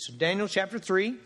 So, Daniel chapter 3.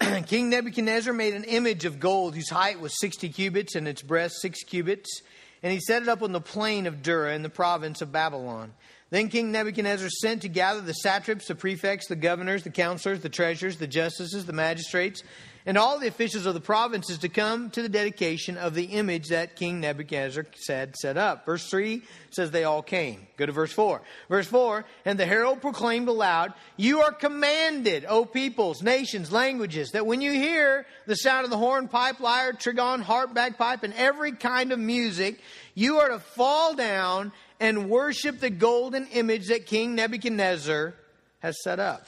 King Nebuchadnezzar made an image of gold whose height was 60 cubits and its breadth 6 cubits, and he set it up on the plain of Dura in the province of Babylon. Then King Nebuchadnezzar sent to gather the satraps, the prefects, the governors, the counselors, the treasurers, the justices, the magistrates, and all the officials of the provinces to come to the dedication of the image that King Nebuchadnezzar said set up. Verse 3 says they all came. Go to verse 4. Verse 4 And the herald proclaimed aloud, You are commanded, O peoples, nations, languages, that when you hear the sound of the horn, pipe, lyre, trigon, harp, bagpipe, and every kind of music, you are to fall down and worship the golden image that King Nebuchadnezzar has set up.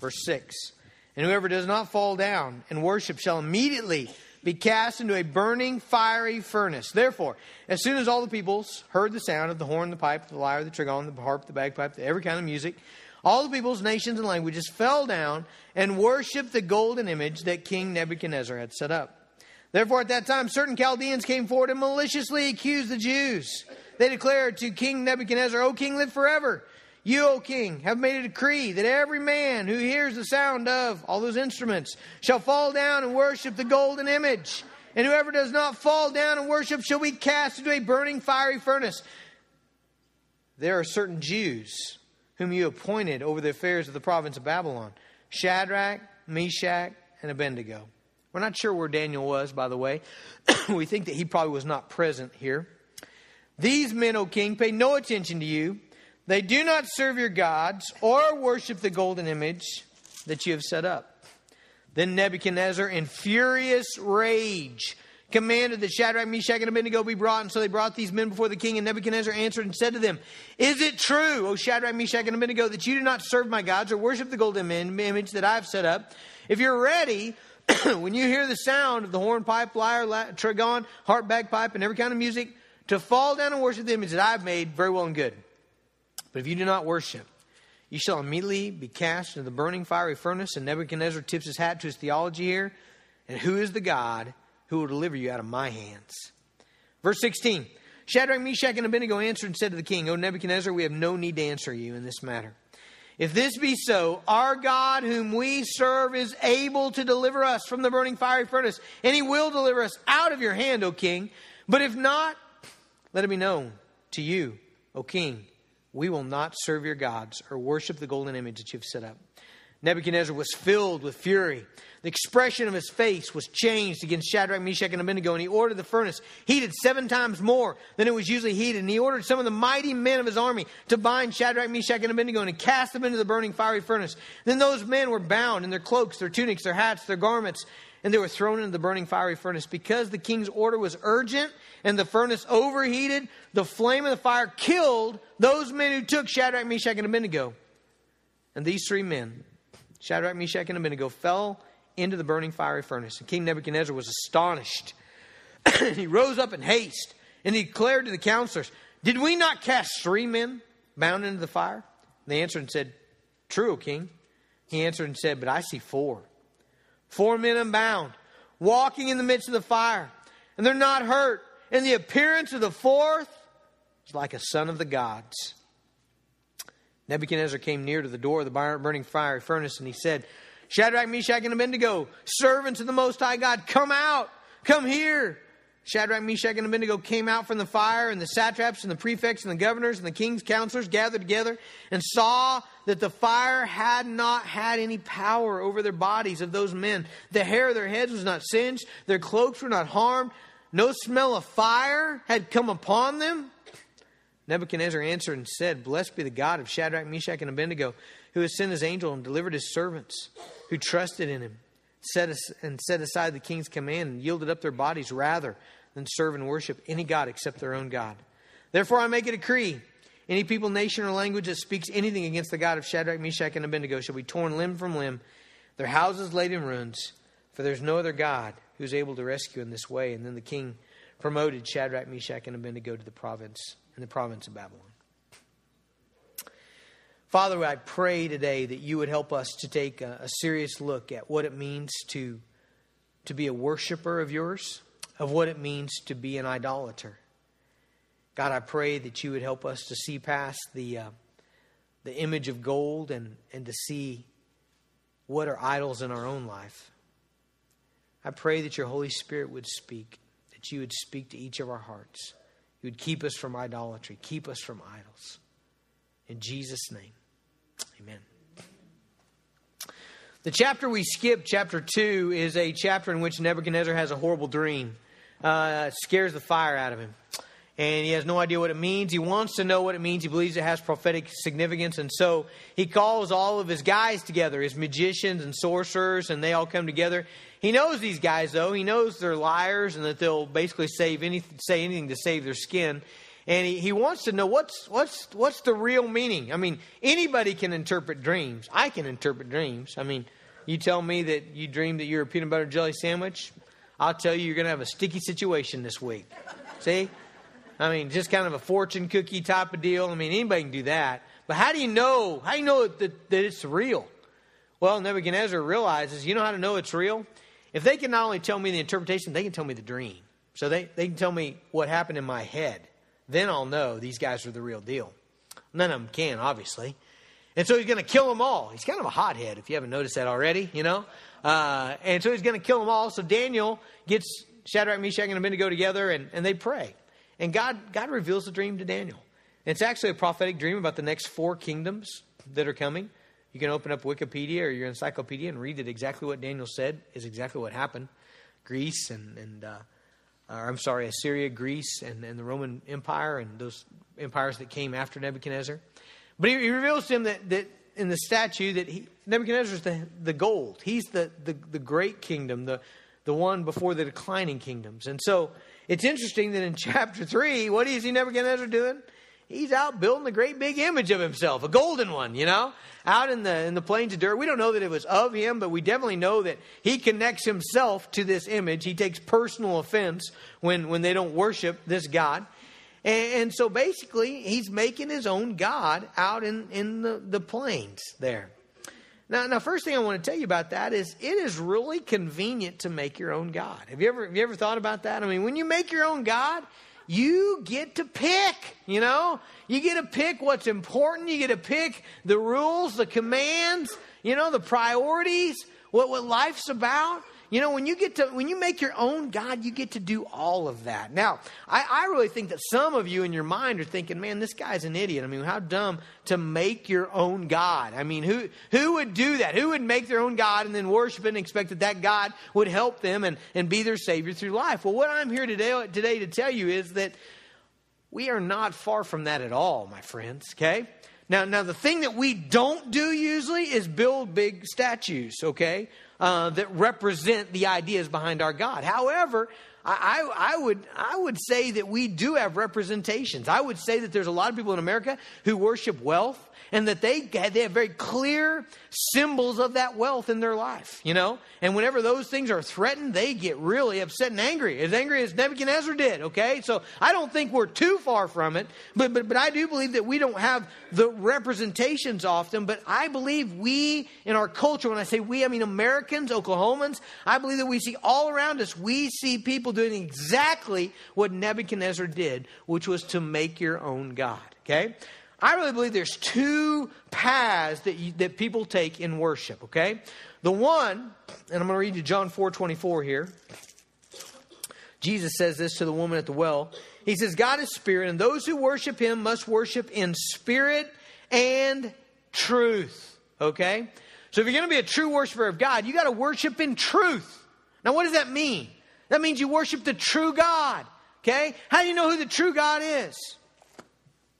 Verse 6 And whoever does not fall down and worship shall immediately be cast into a burning fiery furnace. Therefore, as soon as all the peoples heard the sound of the horn, the pipe, the lyre, the trigon, the harp, the bagpipe, the every kind of music, all the peoples, nations, and languages fell down and worshiped the golden image that King Nebuchadnezzar had set up. Therefore, at that time, certain Chaldeans came forward and maliciously accused the Jews. They declared to King Nebuchadnezzar, O king, live forever. You, O king, have made a decree that every man who hears the sound of all those instruments shall fall down and worship the golden image. And whoever does not fall down and worship shall be cast into a burning fiery furnace. There are certain Jews whom you appointed over the affairs of the province of Babylon Shadrach, Meshach, and Abednego. We're not sure where Daniel was, by the way. we think that he probably was not present here. These men, O king, pay no attention to you. They do not serve your gods or worship the golden image that you have set up. Then Nebuchadnezzar, in furious rage, commanded that Shadrach, Meshach, and Abednego be brought. And so they brought these men before the king. And Nebuchadnezzar answered and said to them, Is it true, O Shadrach, Meshach, and Abednego, that you do not serve my gods or worship the golden image that I have set up? If you're ready, when you hear the sound of the hornpipe, lyre, trigon, harp, bagpipe, and every kind of music, to fall down and worship the image that I've made, very well and good. But if you do not worship, you shall immediately be cast into the burning fiery furnace. And Nebuchadnezzar tips his hat to his theology here. And who is the God who will deliver you out of my hands? Verse 16 Shadrach, Meshach, and Abednego answered and said to the king, O Nebuchadnezzar, we have no need to answer you in this matter. If this be so, our God, whom we serve, is able to deliver us from the burning fiery furnace, and he will deliver us out of your hand, O king. But if not, let it be known to you, O king, we will not serve your gods or worship the golden image that you've set up. Nebuchadnezzar was filled with fury. The expression of his face was changed against Shadrach, Meshach, and Abednego, and he ordered the furnace heated seven times more than it was usually heated. And he ordered some of the mighty men of his army to bind Shadrach, Meshach, and Abednego and cast them into the burning fiery furnace. Then those men were bound in their cloaks, their tunics, their hats, their garments, and they were thrown into the burning fiery furnace. Because the king's order was urgent and the furnace overheated, the flame of the fire killed those men who took Shadrach, Meshach, and Abednego. And these three men, Shadrach, Meshach, and Abednego, fell into the burning fiery furnace. And King Nebuchadnezzar was astonished. he rose up in haste and he declared to the counselors, Did we not cast three men bound into the fire? And they answered and said, True, O king. He answered and said, But I see four. Four men unbound, walking in the midst of the fire, and they're not hurt. And the appearance of the fourth is like a son of the gods. Nebuchadnezzar came near to the door of the burning fiery furnace, and he said, Shadrach, Meshach, and Abednego, servants of the Most High God, come out, come here. Shadrach, Meshach, and Abednego came out from the fire, and the satraps, and the prefects, and the governors, and the king's counselors gathered together and saw that the fire had not had any power over their bodies of those men. The hair of their heads was not singed, their cloaks were not harmed, no smell of fire had come upon them. Nebuchadnezzar answered and said, Blessed be the God of Shadrach, Meshach, and Abednego, who has sent his angel and delivered his servants who trusted in him, set and set aside the king's command and yielded up their bodies rather than serve and worship any God except their own God. Therefore, I make a decree any people, nation, or language that speaks anything against the God of Shadrach, Meshach, and Abednego shall be torn limb from limb, their houses laid in ruins, for there's no other God who's able to rescue in this way. And then the king promoted Shadrach, Meshach, and Abednego to the province, in the province of Babylon. Father, I pray today that you would help us to take a, a, serious look at what it means to, to be a worshiper of yours, of what it means to be an idolater. God, I pray that you would help us to see past the, uh, the image of gold and, and to see what are idols in our own life. I pray that your Holy Spirit would speak, that you would speak to each of our hearts. You would keep us from idolatry, keep us from idols. In Jesus' name, amen. The chapter we skipped, chapter 2, is a chapter in which Nebuchadnezzar has a horrible dream. Uh, scares the fire out of him and he has no idea what it means. He wants to know what it means. He believes it has prophetic significance. And so he calls all of his guys together, his magicians and sorcerers, and they all come together. He knows these guys, though. He knows they're liars and that they'll basically save any, say anything to save their skin. And he, he wants to know what's, what's, what's the real meaning. I mean, anybody can interpret dreams. I can interpret dreams. I mean, you tell me that you dream that you're a peanut butter jelly sandwich, I'll tell you you're going to have a sticky situation this week. See? I mean, just kind of a fortune cookie type of deal. I mean, anybody can do that. But how do you know? How do you know that, that it's real? Well, Nebuchadnezzar realizes, you know how to know it's real? If they can not only tell me the interpretation, they can tell me the dream. So they, they can tell me what happened in my head. Then I'll know these guys are the real deal. None of them can, obviously. And so he's going to kill them all. He's kind of a hothead, if you haven't noticed that already, you know? Uh, and so he's going to kill them all. So Daniel gets Shadrach, Meshach, and Abednego together, and, and they pray. And God, God reveals the dream to Daniel. And it's actually a prophetic dream about the next four kingdoms that are coming. You can open up Wikipedia or your encyclopedia and read that exactly what Daniel said is exactly what happened. Greece and, and uh, I'm sorry, Assyria, Greece, and, and the Roman Empire and those empires that came after Nebuchadnezzar. But he, he reveals to him that, that in the statue that he, Nebuchadnezzar is the, the gold. He's the, the, the great kingdom, the, the one before the declining kingdoms. And so it's interesting that in chapter 3, what is he Nebuchadnezzar doing? He's out building a great big image of himself, a golden one, you know, out in the in the plains of dirt. We don't know that it was of him, but we definitely know that he connects himself to this image. He takes personal offense when when they don't worship this God. And, and so basically, he's making his own God out in, in the, the plains there. Now, now, first thing I want to tell you about that is it is really convenient to make your own God. Have you ever have you ever thought about that? I mean, when you make your own God, you get to pick, you know? You get to pick what's important, you get to pick the rules, the commands, you know, the priorities, what what life's about. You know, when you get to when you make your own God, you get to do all of that. Now, I, I really think that some of you in your mind are thinking, man, this guy's an idiot. I mean, how dumb to make your own God. I mean, who who would do that? Who would make their own God and then worship it and expect that that God would help them and, and be their Savior through life? Well, what I'm here today today to tell you is that we are not far from that at all, my friends, okay? Now, now the thing that we don't do usually is build big statues, okay? Uh, that represent the ideas behind our God. However, I, I, would, I would say that we do have representations. I would say that there's a lot of people in America who worship wealth and that they, they have very clear symbols of that wealth in their life, you know? And whenever those things are threatened, they get really upset and angry, as angry as Nebuchadnezzar did, okay? So I don't think we're too far from it, but, but, but I do believe that we don't have the representations often, but I believe we in our culture, when I say we, I mean Americans, Oklahomans, I believe that we see all around us, we see people doing exactly what Nebuchadnezzar did, which was to make your own God, okay? I really believe there's two paths that, you, that people take in worship, okay? The one, and I'm going to read you John 4 24 here. Jesus says this to the woman at the well. He says, God is spirit, and those who worship him must worship in spirit and truth. Okay? So if you're going to be a true worshiper of God, you got to worship in truth. Now, what does that mean? That means you worship the true God. Okay? How do you know who the true God is?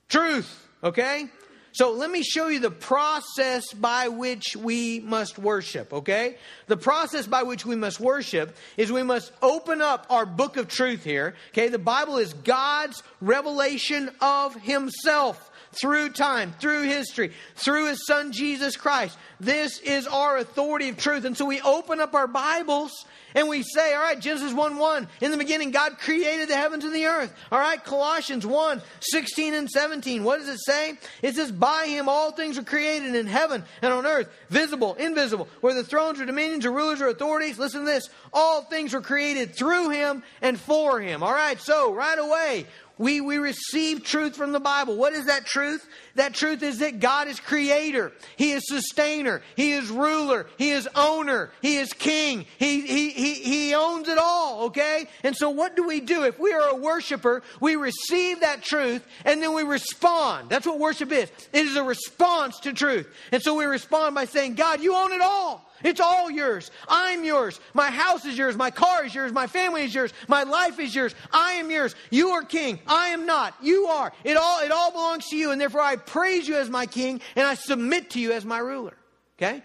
Truth. Okay? So let me show you the process by which we must worship, okay? The process by which we must worship is we must open up our book of truth here, okay? The Bible is God's revelation of Himself through time, through history, through His Son Jesus Christ. This is our authority of truth. And so we open up our Bibles and we say, all right, Genesis 1 1, in the beginning, God created the heavens and the earth. All right, Colossians 1 16 and 17. What does it say? It says, by him all things were created in heaven and on earth, visible, invisible, where the thrones or dominions or rulers or authorities. Listen to this. All things were created through him and for him. All right, so right away, we, we receive truth from the Bible. What is that truth? That truth is that God is creator. He is sustainer. He is ruler. He is owner. He is king. He, he, he, he owns it all, okay? And so what do we do? If we are a worshiper, we receive that truth and then we respond. That's what worship is. It is a response to truth. And so we respond by saying, God, you own it all. It's all yours. I'm yours. My house is yours. My car is yours. My family is yours. My life is yours. I am yours. You are king. I am not. You are. It all, it all belongs to you. And therefore I praise you as my king and I submit to you as my ruler. Okay?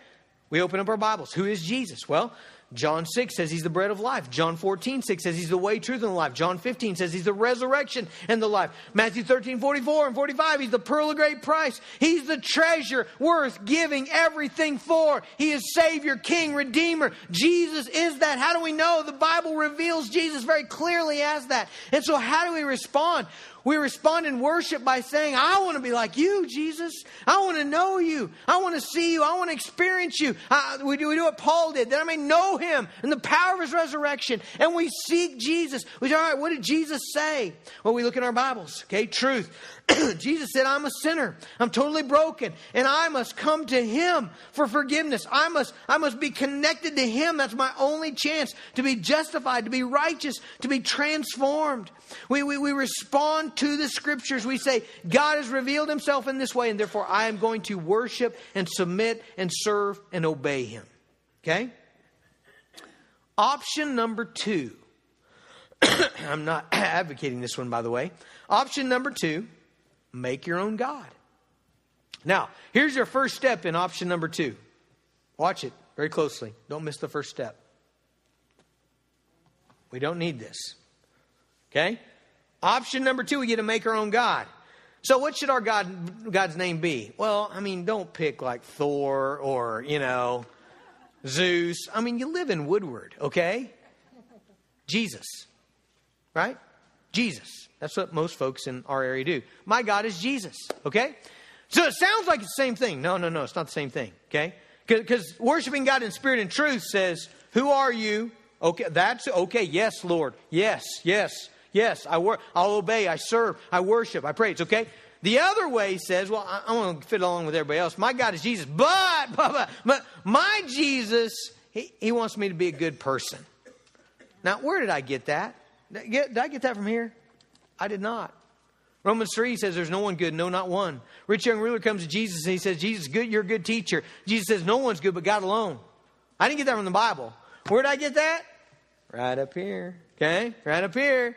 We open up our Bibles. Who is Jesus? Well, John 6 says he's the bread of life. John 14, 6 says he's the way, truth, and the life. John 15 says he's the resurrection and the life. Matthew 13, 44 and 45, he's the pearl of great price. He's the treasure worth giving everything for. He is Savior, King, Redeemer. Jesus is that. How do we know? The Bible reveals Jesus very clearly as that. And so, how do we respond? We respond in worship by saying, I want to be like you, Jesus. I want to know you. I want to see you. I want to experience you. Uh, we, do, we do what Paul did, that I may know him and the power of his resurrection. And we seek Jesus. We say, all right, what did Jesus say? Well, we look in our Bibles, okay? Truth. Jesus said, I'm a sinner. I'm totally broken. And I must come to Him for forgiveness. I must, I must be connected to Him. That's my only chance to be justified, to be righteous, to be transformed. We, we, we respond to the scriptures. We say, God has revealed Himself in this way, and therefore I am going to worship and submit and serve and obey Him. Okay? Option number two. I'm not advocating this one, by the way. Option number two make your own God. Now, here's your first step in option number two. Watch it very closely. Don't miss the first step. We don't need this. Okay? Option number two, we get to make our own God. So, what should our God, God's name be? Well, I mean, don't pick like Thor or, you know, Zeus. I mean, you live in Woodward, okay? Jesus, right? Jesus. That's what most folks in our area do. My God is Jesus, okay? So it sounds like it's the same thing. No, no, no, it's not the same thing, okay? Because worshiping God in spirit and truth says, Who are you? Okay, that's okay. Yes, Lord. Yes, yes, yes. I work. I'll obey. I serve. I worship. I pray. It's okay. The other way says, well, I, I want to fit along with everybody else. My God is Jesus, but, but, but my Jesus, he, he wants me to be a good person. Now, where did I get that? Did I get that from here? I did not. Romans 3 says there's no one good, no, not one. Rich young ruler comes to Jesus and he says, Jesus, good, you're a good teacher. Jesus says, no one's good but God alone. I didn't get that from the Bible. Where did I get that? Right up here. Okay? Right up here.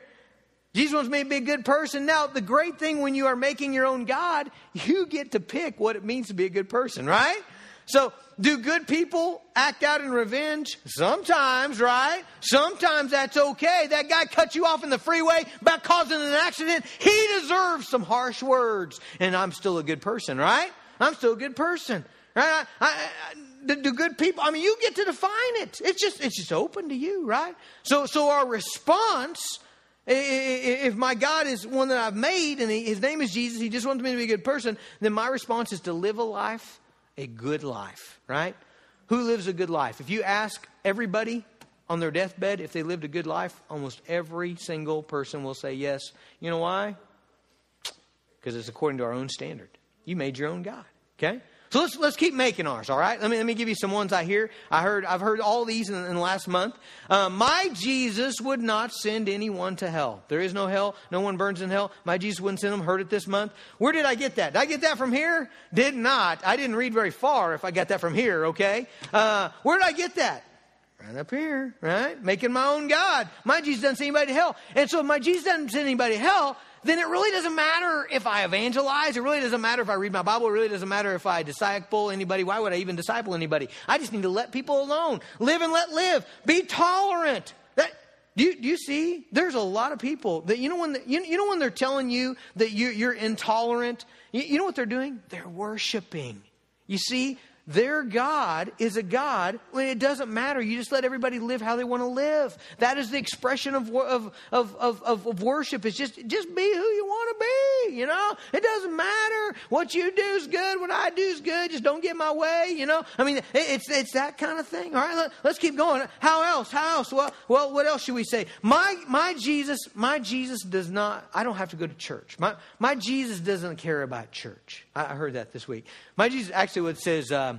Jesus wants me to be a good person. Now, the great thing when you are making your own God, you get to pick what it means to be a good person, right? So, do good people act out in revenge? Sometimes, right? Sometimes that's okay. That guy cut you off in the freeway about causing an accident. He deserves some harsh words. And I'm still a good person, right? I'm still a good person. Right? I, I, I, do good people, I mean, you get to define it. It's just, it's just open to you, right? So, so our response, if my God is one that I've made and his name is Jesus, he just wants me to be a good person, then my response is to live a life a good life, right? Who lives a good life? If you ask everybody on their deathbed if they lived a good life, almost every single person will say yes. You know why? Because it's according to our own standard. You made your own God, okay? So let's let's keep making ours. All right. Let me let me give you some ones I hear. I heard I've heard all these in, in the last month. Uh, my Jesus would not send anyone to hell. There is no hell. No one burns in hell. My Jesus wouldn't send them. Heard it this month. Where did I get that? Did I get that from here? Did not. I didn't read very far. If I got that from here, okay. Uh, where did I get that? Right up here, right? Making my own God. My Jesus doesn't send anybody to hell. And so if my Jesus doesn't send anybody to hell, then it really doesn't matter if I evangelize. It really doesn't matter if I read my Bible. It really doesn't matter if I disciple anybody. Why would I even disciple anybody? I just need to let people alone. Live and let live. Be tolerant. That, do, you, do you see? There's a lot of people that, you know, when, the, you, you, know, when they're telling you that you, you're intolerant, you, you know what they're doing? They're worshiping. You see? Their God is a God when it doesn't matter. You just let everybody live how they want to live. That is the expression of, of, of, of, of worship. It's just, just be who you want to be, you know? It doesn't matter. What you do is good. What I do is good. Just don't get my way, you know? I mean, it's, it's that kind of thing. All right, let, let's keep going. How else? How else? Well, well, what else should we say? My, my Jesus, my Jesus does not, I don't have to go to church. My, my Jesus doesn't care about church. I, heard that this week. My Jesus, actually, what says, um,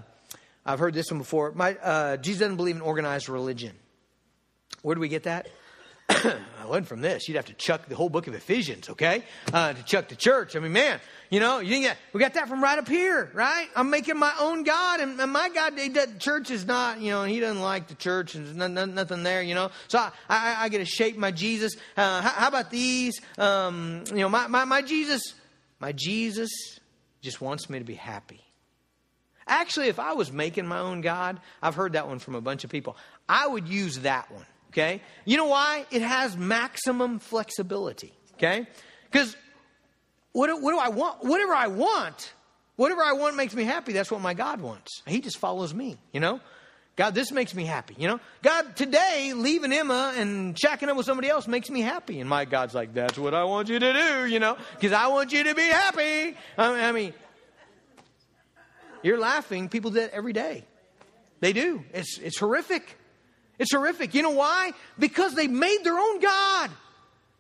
I've heard this one before. My, uh, Jesus doesn't believe in organized religion. Where do we get that? I went from this. You'd have to chuck the whole book of Ephesians, okay? Uh, to chuck the church. I mean, man, you know, you get, we got that from right up here, right? I'm making my own God, and, and my God, he church is not, you know, he doesn't like the church, and there's nothing, nothing there, you know. So I, I, I get to shape my Jesus. Uh, how, how, about these? Um, you know, my, my, my Jesus, my Jesus just wants me to be happy. Actually, if I was making my own God, I've heard that one from a bunch of people. I would use that one. Okay? You know why? It has maximum flexibility. Okay? Because what, what do I want? Whatever I want, whatever I want makes me happy. That's what my God wants. He just follows me, you know? God, this makes me happy. You know, God, today leaving Emma and checking up with somebody else makes me happy. And my God's like, that's what I want you to do, you know, because I want you to be happy. I mean, you're laughing. People do that every day. They do. It's, it's horrific. It's horrific. You know why? Because they made their own God.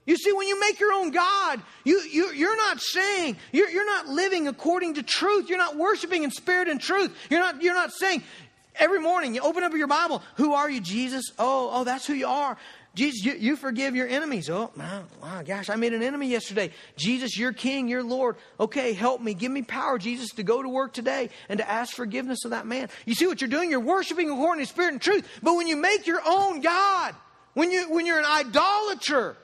You see, when you make your own God, you, you, you're not saying, you're, you're not living according to truth. You're not worshiping in spirit and truth. You're not, you're not saying, every morning you open up your Bible, who are you, Jesus? Oh, oh, that's who you are. Jesus, you, you forgive your enemies. Oh, my, my gosh, I made an enemy yesterday. Jesus, you're king, you're Lord. Okay, help me. Give me power, Jesus, to go to work today and to ask forgiveness of that man. You see what you're doing? You're worshiping according to spirit and truth. But when you make your own God, when, you, when you're an idolater,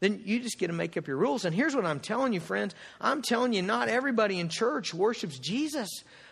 then you just get to make up your rules. And here's what I'm telling you, friends. I'm telling you, not everybody in church worships Jesus.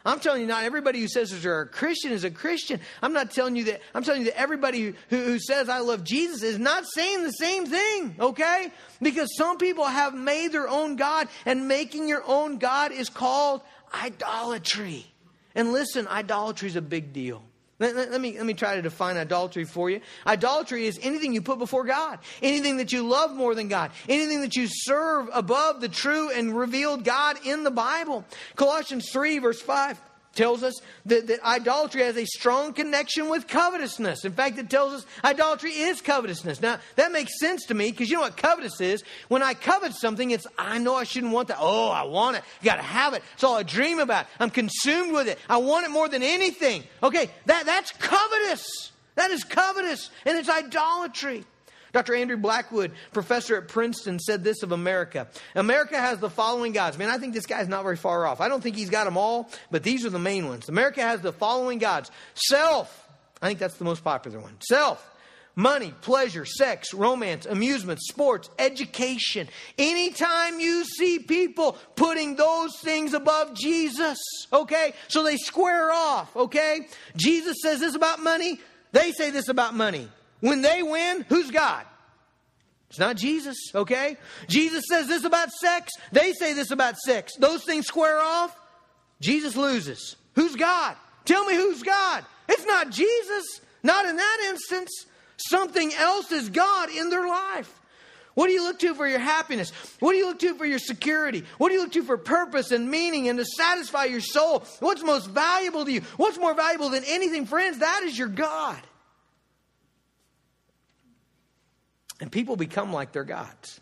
I'm telling you, not everybody who says they're a Christian is a Christian. I'm not telling you that. I'm telling you that everybody who, who says I love Jesus is not saying the same thing, okay? Because some people have made their own God, and making your own God is called idolatry. And listen, idolatry is a big deal. Let, let, let, me, let me try to define idolatry for you. Idolatry is anything you put before God, anything that you love more than God, anything that you serve above the true and revealed God in the Bible. Colossians 3, verse 5 tells us that, that idolatry has a strong connection with covetousness. In fact, it tells us idolatry is covetousness. Now, that makes sense to me because you know what covetous is? When I covet something, it's, I know I shouldn't want that. Oh, I want it. Got to have it. It's all I dream about. I'm consumed with it. I want it more than anything. Okay, that, that's covetous. That is covetous, and it's idolatry. Dr. Andrew Blackwood, professor at Princeton, said this of America America has the following gods. Man, I think this guy's not very far off. I don't think he's got them all, but these are the main ones. America has the following gods self. I think that's the most popular one. Self. Money, pleasure, sex, romance, amusement, sports, education. Anytime you see people putting those things above Jesus, okay? So they square off, okay? Jesus says this about money, they say this about money. When they win, who's God? It's not Jesus, okay? Jesus says this about sex. They say this about sex. Those things square off. Jesus loses. Who's God? Tell me who's God. It's not Jesus. Not in that instance. Something else is God in their life. What do you look to for your happiness? What do you look to for your security? What do you look to for purpose and meaning and to satisfy your soul? What's most valuable to you? What's more valuable than anything, friends? That is your God. And people become like their gods.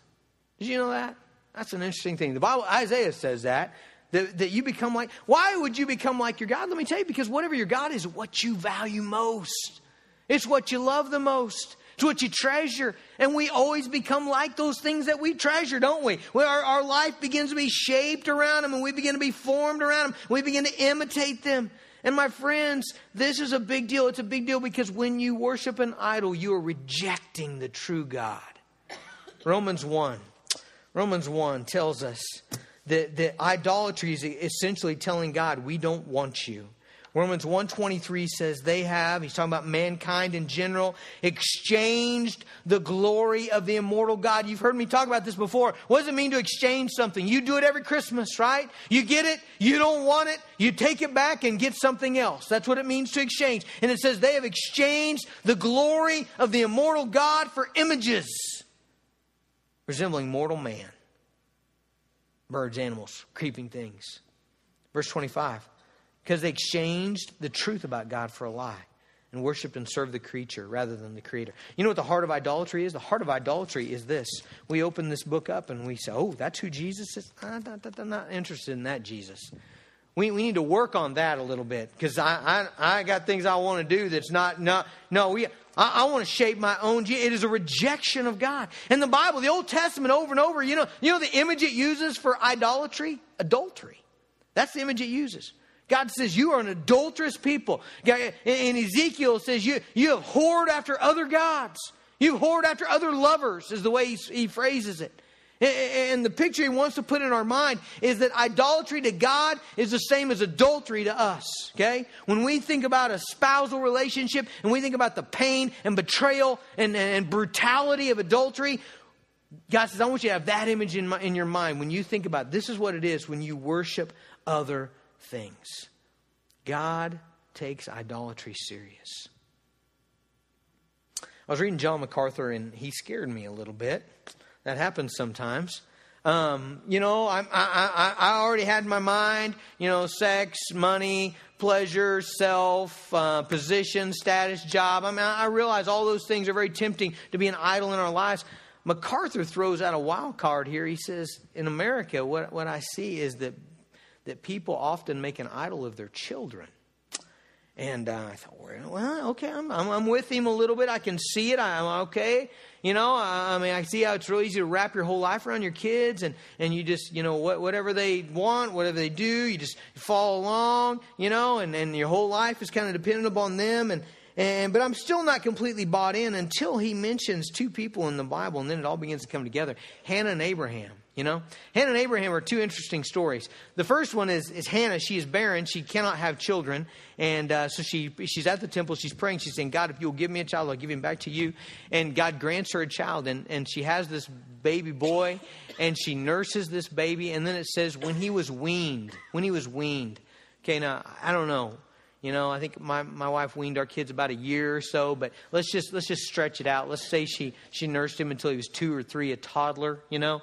Did you know that? That's an interesting thing. The Bible, Isaiah says that, that, that you become like, why would you become like your God? Let me tell you, because whatever your God is, what you value most. It's what you love the most. It's what you treasure. And we always become like those things that we treasure, don't we? Well, our, our life begins to be shaped around them and we begin to be formed around them. We begin to imitate them. And my friends, this is a big deal. It's a big deal because when you worship an idol, you are rejecting the true God. Romans 1. Romans 1 tells us that, that idolatry is essentially telling God, we don't want you. Romans 123 says they have, he's talking about mankind in general, exchanged the glory of the immortal God. You've heard me talk about this before. What does it mean to exchange something? You do it every Christmas, right? You get it, you don't want it, you take it back and get something else. That's what it means to exchange. And it says they have exchanged the glory of the immortal God for images resembling mortal man. Birds, animals, creeping things. Verse 25 because they exchanged the truth about God for a lie and worshiped and served the creature rather than the creator. You know what the heart of idolatry is? The heart of idolatry is this. We open this book up and we say, oh, that's who Jesus is? I'm not, not interested in that Jesus. We, we need to work on that a little bit because I, I, I got things I want to do that's not, not no, we, I, I want to shape my own. It is a rejection of God. And the Bible, the Old Testament over and over, you know, you know the image it uses for idolatry? Adultery. That's the image it uses. God says you are an adulterous people. And Ezekiel says you, you have whored after other gods. You've whored after other lovers, is the way he, he phrases it. And the picture he wants to put in our mind is that idolatry to God is the same as adultery to us. Okay? When we think about a spousal relationship and we think about the pain and betrayal and, and brutality of adultery, God says, I want you to have that image in, my, in your mind when you think about this is what it is when you worship other things. God takes idolatry serious. I was reading John MacArthur and he scared me a little bit. That happens sometimes. Um, you know, I, I, I already had in my mind, you know, sex, money, pleasure, self, uh, position, status, job. I mean, I realize all those things are very tempting to be an idol in our lives. MacArthur throws out a wild card here. He says, in America, what, what I see is that that people often make an idol of their children. And uh, I thought, well, okay, I'm, I'm, I'm, with him a little bit. I can see it. I'm okay. You know, I, I mean, I see how it's really easy to wrap your whole life around your kids, and, and you just, you know, what, whatever they want, whatever they do, you just follow along, you know, and, and your whole life is kind of dependent upon them. And, and, but I'm still not completely bought in until he mentions two people in the Bible, and then it all begins to come together Hannah and Abraham. You know, Hannah and Abraham are two interesting stories. The first one is, is Hannah. She is barren. She cannot have children. And uh, so she, she's at the temple. She's praying. She's saying, God, if you'll give me a child, I'll give him back to you. And God grants her a child. And, and she has this baby boy. And she nurses this baby. And then it says, when he was weaned, when he was weaned. Okay, now, I don't know. You know, I think my, my wife weaned our kids about a year or so, but let's just let's just stretch it out. Let's say she she nursed him until he was two or three, a toddler, you know.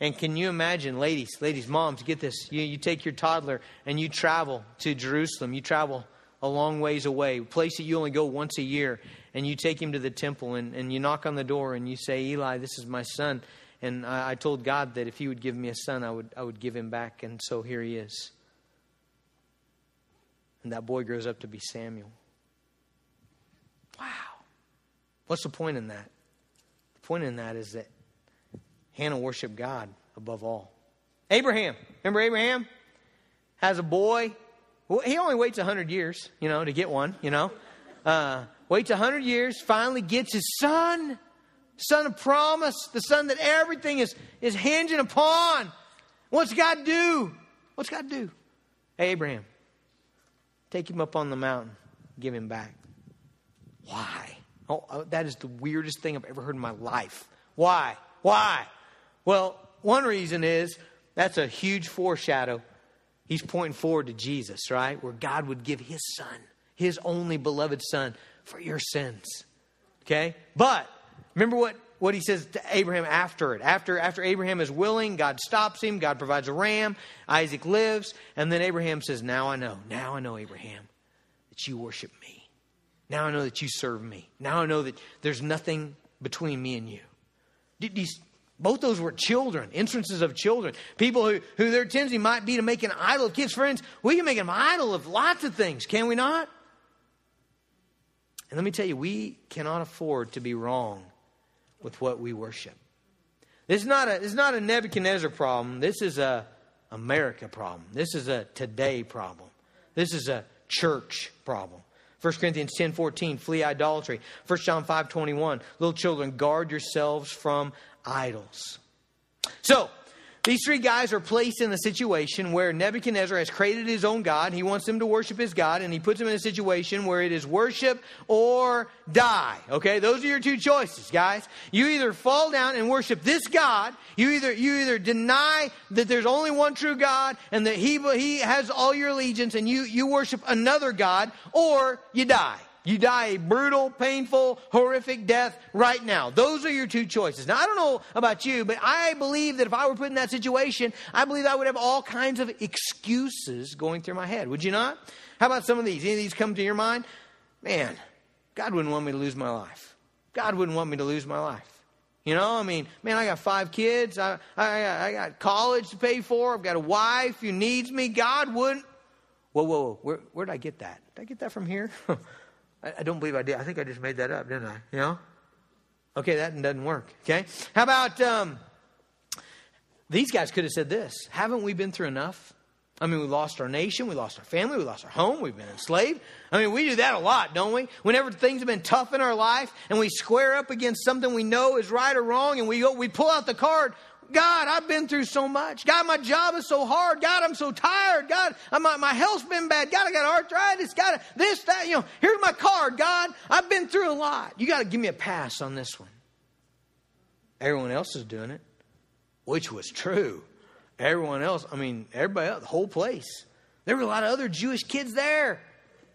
And can you imagine, ladies, ladies, moms, get this. You, you take your toddler and you travel to Jerusalem. You travel a long ways away, a place that you only go once a year, and you take him to the temple and, and you knock on the door and you say, Eli, this is my son. And I, I told God that if he would give me a son, I would, I would give him back. And so here he is. And that boy grows up to be Samuel. Wow. What's the point in that? The point in that is that Hannah worshiped God above all. Abraham, remember Abraham? Has a boy. He only waits 100 years, you know, to get one, you know. Uh, waits 100 years, finally gets his son, son of promise, the son that everything is, is hinging upon. What's God do? What's God do? Hey, Abraham, take him up on the mountain, give him back. Why? Oh, uh, that is the weirdest thing I've ever heard in my life. Why? Why? Well, one reason is that's a huge foreshadow. He's pointing forward to Jesus, right? Where God would give his son, his only beloved son, for your sins. Okay? But remember what, what he says to Abraham after it. After, after Abraham is willing, God stops him, God provides a ram, Isaac lives, and then Abraham says, Now I know, now I know, Abraham, that you worship me. Now I know that you serve me. Now I know that there's nothing between me and you. Do, do, you, both those were children, instances of children. People who, who their tendency might be to make an idol of kids. Friends, we can make an idol of lots of things, can we not? And let me tell you, we cannot afford to be wrong with what we worship. This is not a, this is not a Nebuchadnezzar problem. This is a America problem. This is a today problem. This is a church problem. 1 Corinthians 10 14, flee idolatry. 1 John 5 21, little children, guard yourselves from idols. So, These three guys are placed in a situation where Nebuchadnezzar has created his own God. He wants them to worship his God, and he puts them in a situation where it is worship or die. Okay, those are your two choices, guys. You either fall down and worship this God. You either you either deny that there's only one true God and that he he has all your allegiance, and you you worship another God, or you die. You die a brutal, painful, horrific death right now. Those are your two choices. Now, I don't know about you, but I believe that if I were put in that situation, I believe I would have all kinds of excuses going through my head. Would you not? How about some of these? Any of these come to your mind? Man, God wouldn't want me to lose my life. God wouldn't want me to lose my life. You know, I mean, man, I got five kids. I, I, I got college to pay for. I've got a wife who needs me. God wouldn't. Whoa, whoa, whoa. Where, where did I get that? Did I get that from here? I, don't believe I did. I think I just made that up, didn't I? You know? Okay, that doesn't work. Okay? How about um, these guys could have said this Haven't we been through enough? I mean, we lost our nation, we lost our family, we lost our home, we've been enslaved. I mean, we do that a lot, don't we? Whenever things have been tough in our life and we square up against something we know is right or wrong and we go, we pull out the card, God, I've been through so much. God, my job is so hard. God, I'm so tired. God, uh, my, my health's been bad. God, I got arthritis. God, this, that, you know, here's my card. God, I've been through a lot. You got to give me a pass on this one. Everyone else is doing it, which was true. Everyone else, I mean, everybody else, the whole place. There were a lot of other Jewish kids there.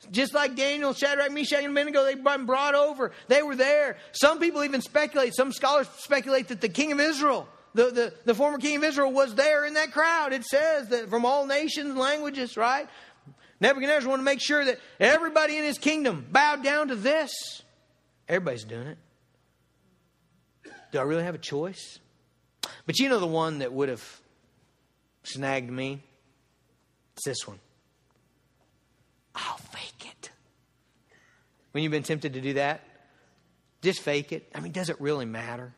Just like Daniel, Shadrach, Meshach, and Abednego, they've been brought over. They were there. Some people even speculate, some scholars speculate that the king of Israel the, the, the former king of Israel was there in that crowd. It says that from all nations, and languages, right? Nebuchadnezzar wanted to make sure that everybody in his kingdom bowed down to this. Everybody's doing it. Do I really have a choice? But you know the one that would have snagged me? It's this one. I'll fake it. When you've been tempted to do that, just fake it. I mean, does it really matter?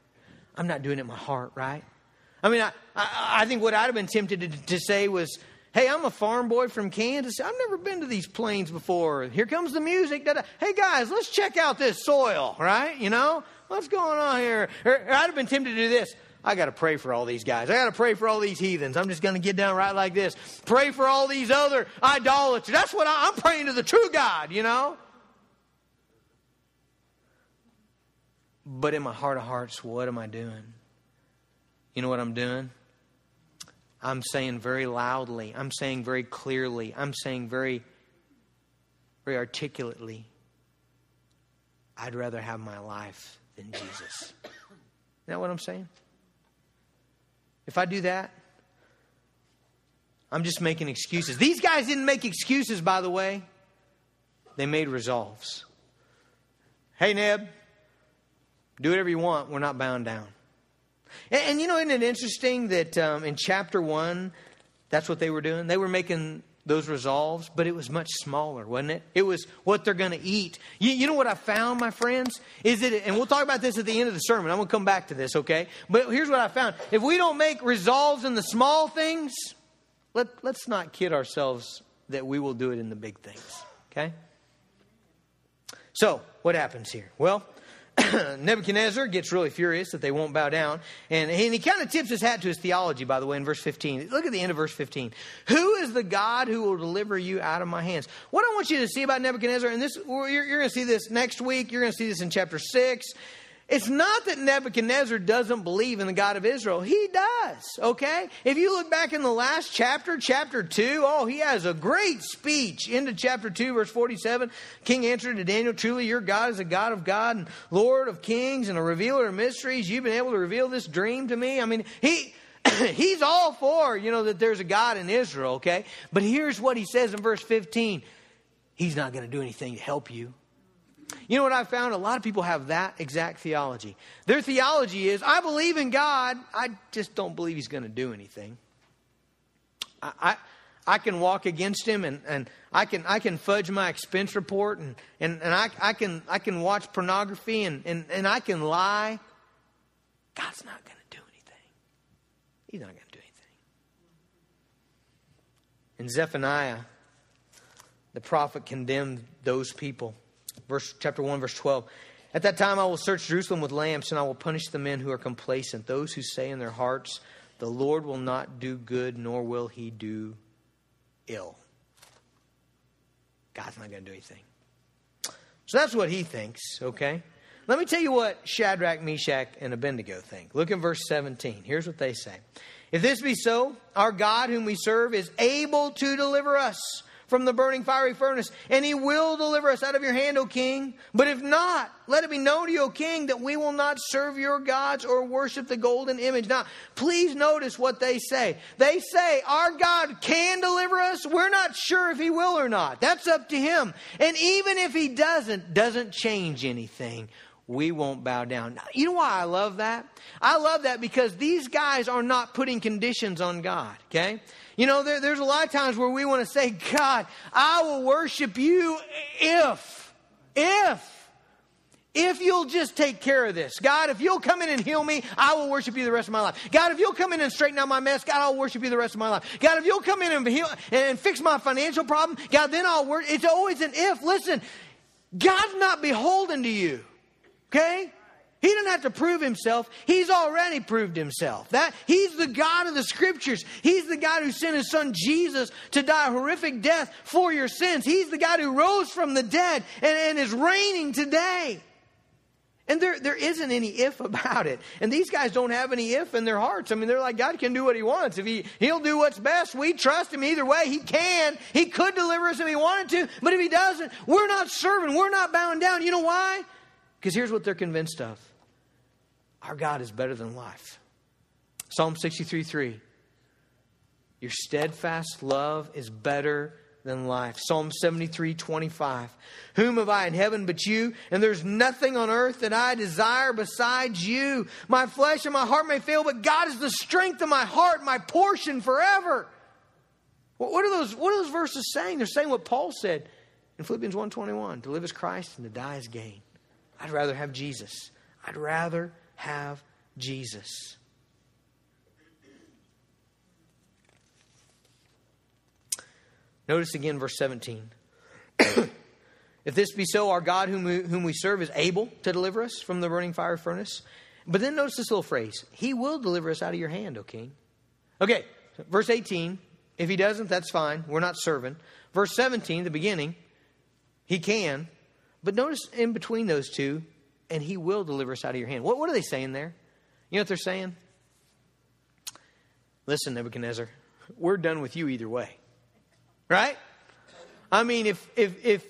I'm not doing it in my heart, right? I mean, I, I, I think what I'd have been tempted to, to say was, hey, I'm a farm boy from Kansas. I've never been to these plains before. Here comes the music. Da-da. Hey, guys, let's check out this soil, right? You know, what's going on here? Or, or I'd have been tempted to do this. I got to pray for all these guys. I got to pray for all these heathens. I'm just going to get down right like this. Pray for all these other idolaters. That's what I, I'm praying to the true God, you know? But in my heart of hearts, what am I doing? You know what I'm doing? I'm saying very loudly, I'm saying very clearly, I'm saying very, very articulately, I'd rather have my life than Jesus. Is that what I'm saying? If I do that, I'm just making excuses. These guys didn't make excuses, by the way. They made resolves. Hey, Neb, do whatever you want. We're not bound down. And, and you know, isn't it interesting that um, in chapter one, that's what they were doing? They were making those resolves, but it was much smaller, wasn't it? It was what they're going to eat. You, you, know what I found, my friends? Is it, and we'll talk about this at the end of the sermon. I'm going to come back to this, okay? But here's what I found. If we don't make resolves in the small things, let, let's not kid ourselves that we will do it in the big things, okay? So, what happens here? Well, Nebuchadnezzar gets really furious that they won't bow down. And, and he kind of tips his hat to his theology, by the way, in verse 15. Look at the end of verse 15. Who is the God who will deliver you out of my hands? What I want you to see about Nebuchadnezzar, and this, you're, you're going to see this next week, you're going to see this in chapter 6. It's not that Nebuchadnezzar doesn't believe in the God of Israel. He does, okay? If you look back in the last chapter, chapter 2, oh, he has a great speech into chapter 2, verse 47. King answered to Daniel, Truly, your God is a God of God and Lord of kings and a revealer of mysteries. You've been able to reveal this dream to me. I mean, he. he's all for, you know, that there's a God in Israel, okay? But here's what he says in verse 15 He's not going to do anything to help you. You know what I found? A lot of people have that exact theology. Their theology is I believe in God, I just don't believe He's going to do anything. I, I, I, can walk against Him and, and I, can, I can fudge my expense report and, and, and I, I, can, I can watch pornography and, and, and I can lie. God's not going to do anything. He's not going to do anything. In Zephaniah, the prophet condemned those people verse chapter 1 verse 12 at that time i will search jerusalem with lamps and i will punish the men who are complacent those who say in their hearts the Lord will not do good, nor will he do ill. God's not going to do anything. So that's what he thinks, okay? Let me tell you what Shadrach, Meshach, and Abednego think. Look at verse 17. Here's what they say If this be so, our God, whom we serve, is able to deliver us from the burning fiery furnace, and he will deliver us out of your hand, O king. But if not, let it be known to you, O king, that we will not serve your gods or worship the golden image. Now, please notice what they say. They say, Our God can deliver us. We're not sure if he will or not. That's up to him. And even if he doesn't, doesn't change anything we won't bow down. You know why I love that? I love that because these guys are not putting conditions on God, okay? You know, there, there's a lot of times where we want to say, God, I will worship you if, if, if you'll just take care of this. God, if you'll come in and heal me, I will worship you the rest of my life. God, if you'll come in and straighten out my mess, God, I'll worship you the rest of my life. God, if you'll come in and heal and fix my financial problem, God, then I'll work. It's always an if. Listen, God's not beholden to you. Okay? He didn't have to prove himself. He's already proved himself. That he's the God of the scriptures. He's the God who sent his son Jesus to die a horrific death for your sins. He's the God who rose from the dead and, and is reigning today. And there, there isn't any if about it. And these guys don't have any if in their hearts. I mean, they're like, God can do what he wants. If he, he'll do what's best, we trust him either way. He can. He could deliver us if he wanted to. But if he doesn't, we're not serving. We're not bowing down. You know why? Because here's what they're convinced of our God is better than life. Psalm 63 3. Your steadfast love is better than life. Psalm 73 25. Whom have I in heaven but you? And there's nothing on earth that I desire besides you. My flesh and my heart may fail, but God is the strength of my heart, my portion forever. What are those, what are those verses saying? They're saying what Paul said in Philippians 1.21. To live as Christ and to die as gain. I'd rather have Jesus. I'd rather have Jesus. Notice again verse 17. if this be so, our God whom we, whom we serve is able to deliver us from the burning fire furnace. But then notice this little phrase He will deliver us out of your hand, O king. Okay, verse 18. If he doesn't, that's fine. We're not serving. Verse 17, the beginning, he can. But notice in between those two, and he will deliver us out of your hand. What, what are they saying there? You know what they're saying? Listen, Nebuchadnezzar, we're done with you either way. Right? I mean, if if if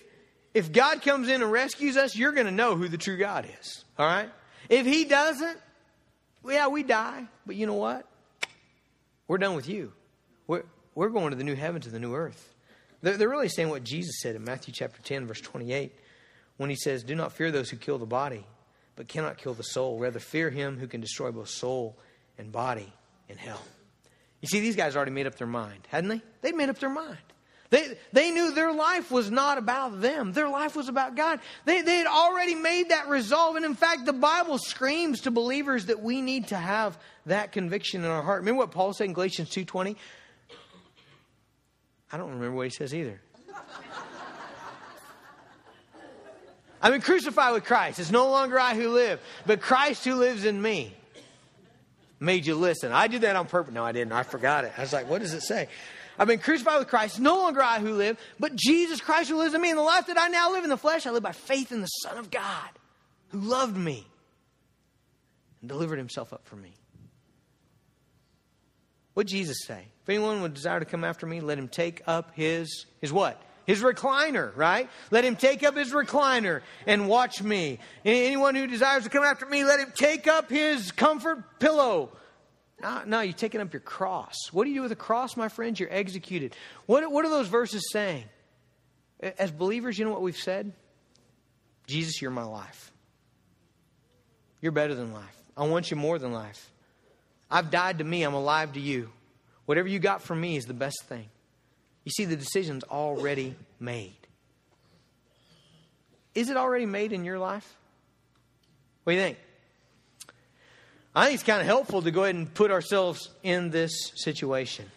if God comes in and rescues us, you're going to know who the true God is. All right? If he doesn't, yeah, we die. But you know what? We're done with you. We're, we're going to the new heaven, to the new earth. They're, they're really saying what Jesus said in Matthew chapter 10, verse 28 when he says, Do not fear those who kill the body, but cannot kill the soul. Rather, fear him who can destroy both soul and body in hell. You see, these guys already made up their mind, hadn't they? They'd made up their mind. They, they knew their life was not about them. Their life was about God. They, they had already made that resolve. And in fact, the Bible screams to believers that we need to have that conviction in our heart. Remember what Paul said in Galatians 2.20? I don't remember what he says either. I've been crucified with Christ. It's no longer I who live, but Christ who lives in me. Made you listen. I did that on purpose. No, I didn't. I forgot it. I was like, what does it say? I've been crucified with Christ. No longer I who live, but Jesus Christ who lives in me. In the life that I now live in the flesh, I live by faith in the Son of God who loved me and delivered himself up for me. What Jesus say? If anyone would desire to come after me, let him take up his his what? His recliner, right? Let him take up his recliner and watch me. Anyone who desires to come after me, let him take up his comfort pillow. No, no, you're taking up your cross. What do you do with a cross, my friends? You're executed. What, what are those verses saying? As believers, you know what we've said? Jesus, you're my life. You're better than life. I want you more than life. I've died to me, I'm alive to you. Whatever you got from me is the best thing. You see, the decision's already made. Is it already made in your life? What do you think? I think it's kind of helpful to go ahead and put ourselves in this situation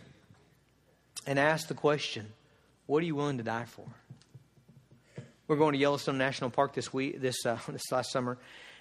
and ask the question what are you willing to die for? We're going to Yellowstone National Park this week, this, uh, this last summer,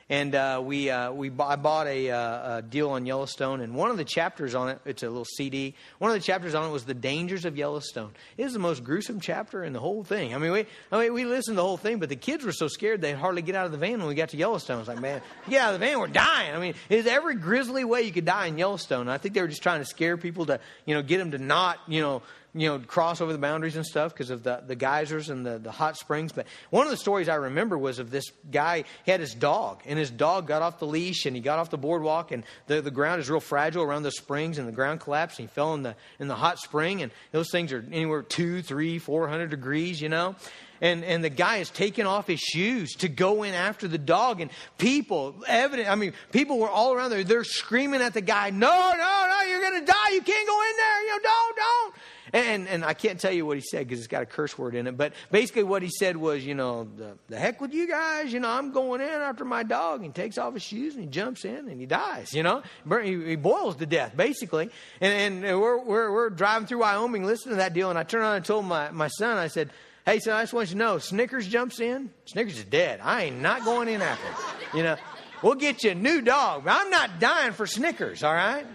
and uh, we uh, we b- I bought a, uh, a, deal on Yellowstone, and one of the chapters on it, it's a little CD. One of the chapters on it was the dangers of Yellowstone. It is the most gruesome chapter in the whole thing. I mean, we I mean we listened to the whole thing, but the kids were so scared they'd hardly get out of the van when we got to Yellowstone. It's like, man, get out of the van, we're dying. I mean, it's every grisly way you could die in Yellowstone. And I think they were just trying to scare people to you know get them to not you know you know, cross over the boundaries and stuff because of the, the geysers and the, the hot springs. But one of the stories I remember was of this guy, he had his dog, and his dog got off the leash and he got off the boardwalk, and the, the ground is real fragile around the springs, and the ground collapsed, and he fell in the, in the hot spring, and those things are anywhere two, three, four hundred degrees, you know and, and the guy is taking off his shoes to go in after the dog. And people, evident, I mean, people were all around there. They're screaming at the guy, No, no, no, you're going to die. You can't go in there. You know, don't, don't. And, and I can't tell you what he said because it's got a curse word in it. But basically, what he said was, you know, the, the heck with you guys. You know, I'm going in after my dog. And he takes off his shoes and he jumps in and he dies, you know. He, he boils to death, basically. And, and we're, we're, we're driving through Wyoming listening to that deal. And I turned around and told my, my son, I said, Hey, son, I just want you to know Snickers jumps in. Snickers is dead. I ain't not going in after him. You know, we'll get you a new dog. I'm not dying for Snickers, all right?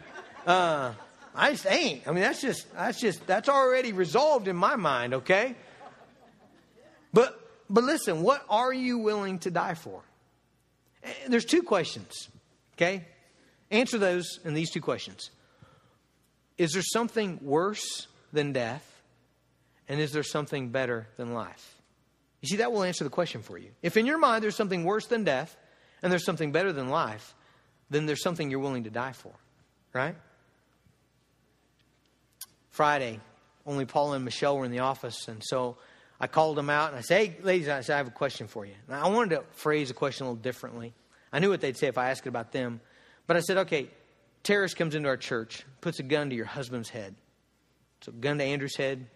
Uh, I just ain't. I mean, that's just that's just that's already resolved in my mind, okay? But but listen, what are you willing to die for? Eh, there's two questions, okay? Answer those in these two questions. Is there something worse than death? And is there something better than life? You see, that will answer the question for you. If in your mind there's something worse than death and there's something better than life, then there's something you're willing to die for, right? Friday, only Paula and Michelle were in the office, and so I called them out and I said, Hey, ladies, I said, I have a question for you. Now, I wanted to phrase the question a little differently. I knew what they'd say if I asked it about them. But I said, Okay, terrorist comes into our church, puts a gun to your husband's head. So, gun to Andrew's head,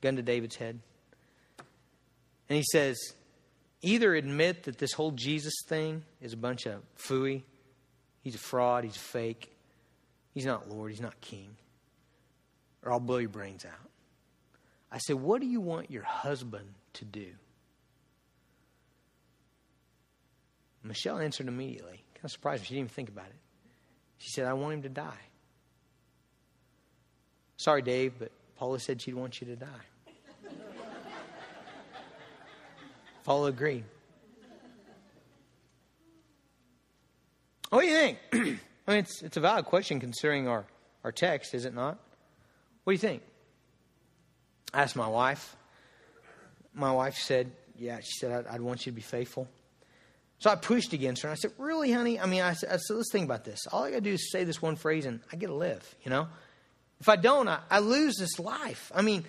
gun to David's head. And he says, Either admit that this whole Jesus thing is a bunch of fooey, he's a fraud, he's a fake, he's not Lord, he's not king or I'll blow your brains out. I said, What do you want your husband to do? Michelle answered immediately. Kind of surprised me. She didn't even think about it. She said, I want him to die. Sorry, Dave, but Paula said she'd want you to die. Paula agreed. What do you think? I mean, it's, it's a valid question considering our, our text, is it not? What do you think? I asked my wife. My wife said, Yeah, she said, I'd, I'd want you to be faithful. So I pushed against her. And I said, Really, honey? I mean, I said, I said, Let's think about this. All I got to do is say this one phrase and I get to live, you know? If I don't, I, I lose this life. I mean,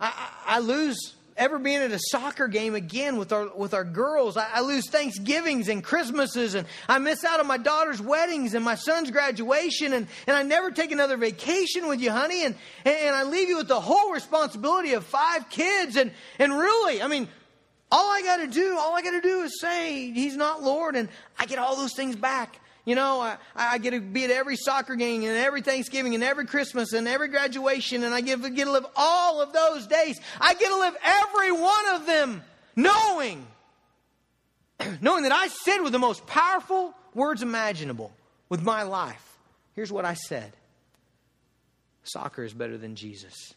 I, I, I lose ever being at a soccer game again with our with our girls. I, I, lose Thanksgivings and Christmases, and I miss out on my daughter's weddings and my son's graduation, and, and I never take another vacation with you, honey, and, and I leave you with the whole responsibility of five kids, and and really, I mean. All I got to do, all I got to do is say he's not Lord, and I get all those things back. You know, I, I get to be at every soccer game and every Thanksgiving and every Christmas and every graduation, and I get, get to live all of those days. I get to live every one of them knowing, knowing that I said with the most powerful words imaginable with my life. Here's what I said Soccer is better than Jesus.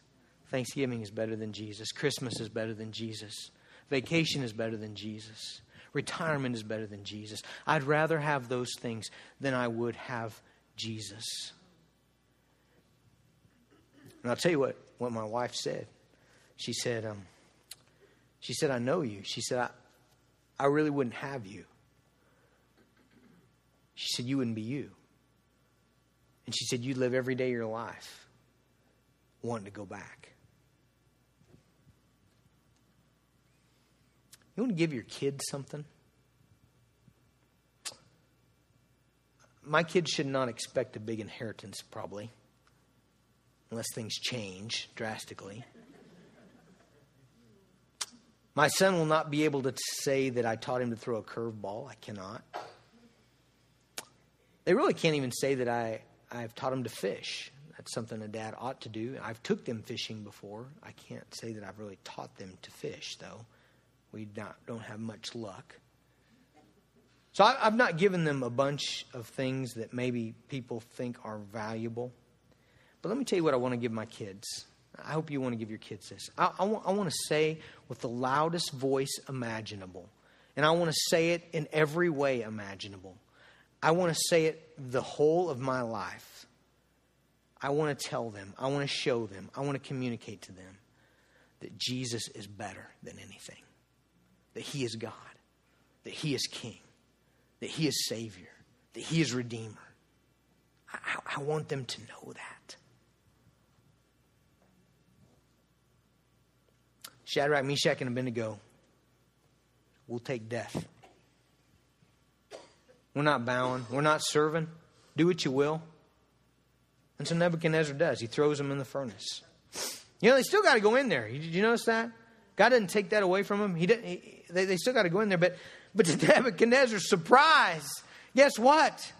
Thanksgiving is better than Jesus. Christmas is better than Jesus. Vacation is better than Jesus. Retirement is better than Jesus. I'd rather have those things than I would have Jesus. And I'll tell you what, what my wife said. She said, um, she said, I know you. She said, I, I really wouldn't have you. She said, You wouldn't be you. And she said, You'd live every day of your life wanting to go back. You want to give your kids something? My kids should not expect a big inheritance, probably, unless things change drastically. My son will not be able to say that I taught him to throw a curveball. I cannot. They really can't even say that I, I've taught him to fish. That's something a dad ought to do. I've took them fishing before. I can't say that I've really taught them to fish, though we not, don't have much luck. So I, I've not given them a bunch of things that maybe people think are valuable. But let me tell you what I want to give my kids. I hope you want to give your kids this. I, I, want, I want to say with the loudest voice imaginable, and I want to say it in every way imaginable. I want to say it the whole of my life. I want to tell them, I want to show them, I want to communicate to them that Jesus is better than anything, that He is God, that He is King, that He is Savior, that He is Redeemer. I, I want them to know that. Shadrach, Meshach, and Abednego will take death. We're not bowing. We're not serving. Do what you will. And so Nebuchadnezzar does. He throws them in the furnace. You know, they still got to go in there. Did you notice that? God didn't take that away from them. He didn't. He, they, they still got to go in there. But, but to Nebuchadnezzar's surprise, guess what?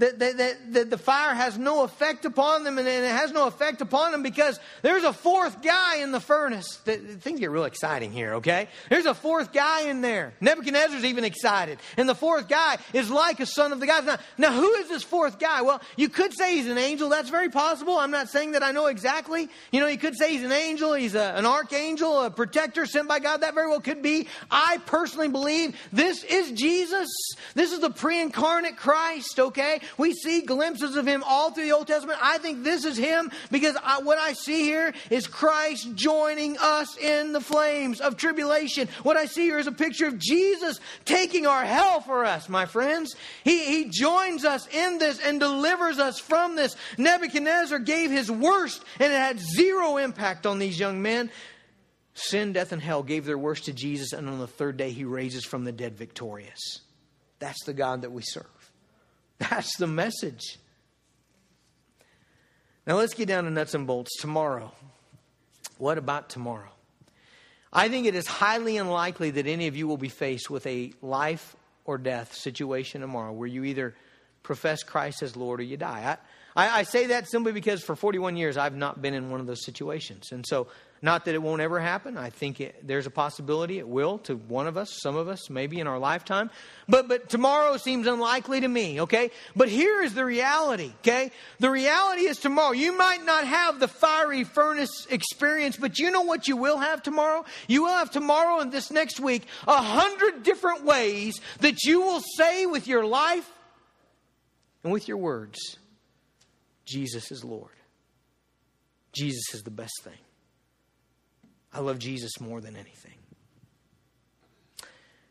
That, that, that, the fire has no effect upon them and it has no effect upon them because there's a fourth guy in the furnace. things get real exciting here, okay? There's a fourth guy in there. Nebuchadnezzar's even excited. And the fourth guy is like a son of the gods. Now, now, who is this fourth guy? Well, you could say he's an angel. That's very possible. I'm not saying that I know exactly. You know, you could say he's an angel, he's a, an archangel, a protector sent by God. That very well could be. I personally believe this is Jesus. This is the pre incarnate Christ, okay? We see glimpses of him all through the Old Testament. I think this is him because I, what I see here is Christ joining us in the flames of tribulation. What I see here is a picture of Jesus taking our hell for us, my friends. He, he joins us in this and delivers us from this. Nebuchadnezzar gave his worst and it had zero impact on these young men. Sin, death, and hell gave their worst to Jesus, and on the third day, he raises from the dead victorious. That's the God that we serve. That's the message. Now let's get down to nuts and bolts. Tomorrow. What about tomorrow? I think it is highly unlikely that any of you will be faced with a life or death situation tomorrow where you either profess Christ as Lord or you die. I, I, I say that simply because for 41 years I've not been in one of those situations. And so not that it won't ever happen. I think it, there's a possibility it will to one of us, some of us, maybe in our lifetime. But, but tomorrow seems unlikely to me, okay? But here is the reality, okay? The reality is tomorrow. You might not have the fiery furnace experience, but you know what you will have tomorrow? You will have tomorrow and this next week a hundred different ways that you will say with your life and with your words, Jesus is Lord. Jesus is the best thing. I love Jesus more than anything.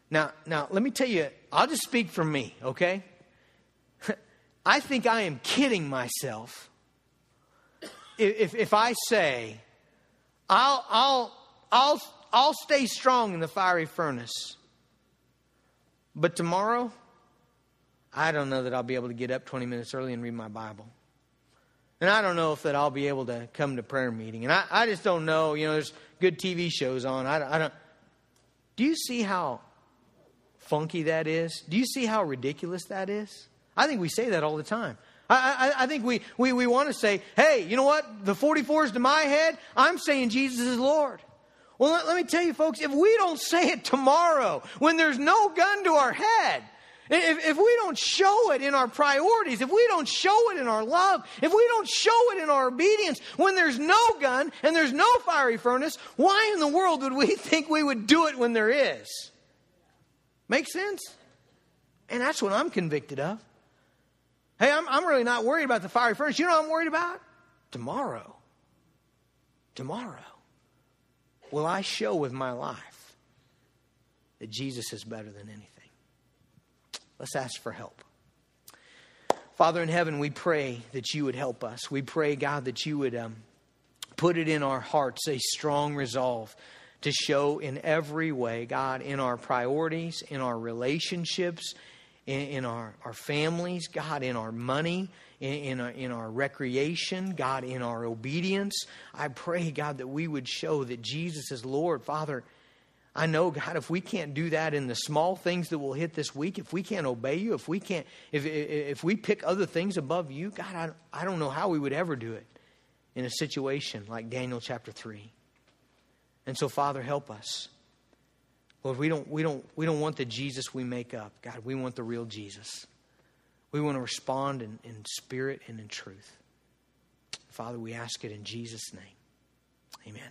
Now, now let me tell you, I'll just speak for me, okay? I think I am kidding myself if, if I say, I'll, I'll, I'll, I'll stay strong in the fiery furnace. But tomorrow, I don't know that I'll be able to get up 20 minutes early and read my Bible. And I don't know if that I'll be able to come to prayer meeting. And I, I just don't know. You know, there's good TV shows on. I, I don't. Do you see how funky that is? Do you see how ridiculous that is? I think we say that all the time. I, I, I think we, we, we want to say, hey, you know what? The 44 is to my head. I'm saying Jesus is Lord. Well, let, let me tell you, folks, if we don't say it tomorrow when there's no gun to our head, if, if we don't show it in our priorities, if we don't show it in our love, if we don't show it in our obedience, when there's no gun and there's no fiery furnace, why in the world would we think we would do it when there is? Make sense? And that's what I'm convicted of. Hey, I'm, I'm really not worried about the fiery furnace. You know what I'm worried about? Tomorrow. Tomorrow. Will I show with my life that Jesus is better than anything? Let's ask for help. Father in heaven, we pray that you would help us. We pray, God, that you would um, put it in our hearts a strong resolve to show in every way, God, in our priorities, in our relationships, in, in our, our families, God, in our money, in, in, our, in our recreation, God, in our obedience. I pray, God, that we would show that Jesus is Lord. Father, I know, God, if we can't do that in the small things that will hit this week, if we can't obey you, if we can't, if, if we pick other things above you, God, I, I don't know how we would ever do it in a situation like Daniel chapter 3. And so, Father, help us. Lord, we don't, we, don't, we don't want the Jesus we make up. God, we want the real Jesus. We want to respond in, in spirit and in truth. Father, we ask it in Jesus' name. Amen.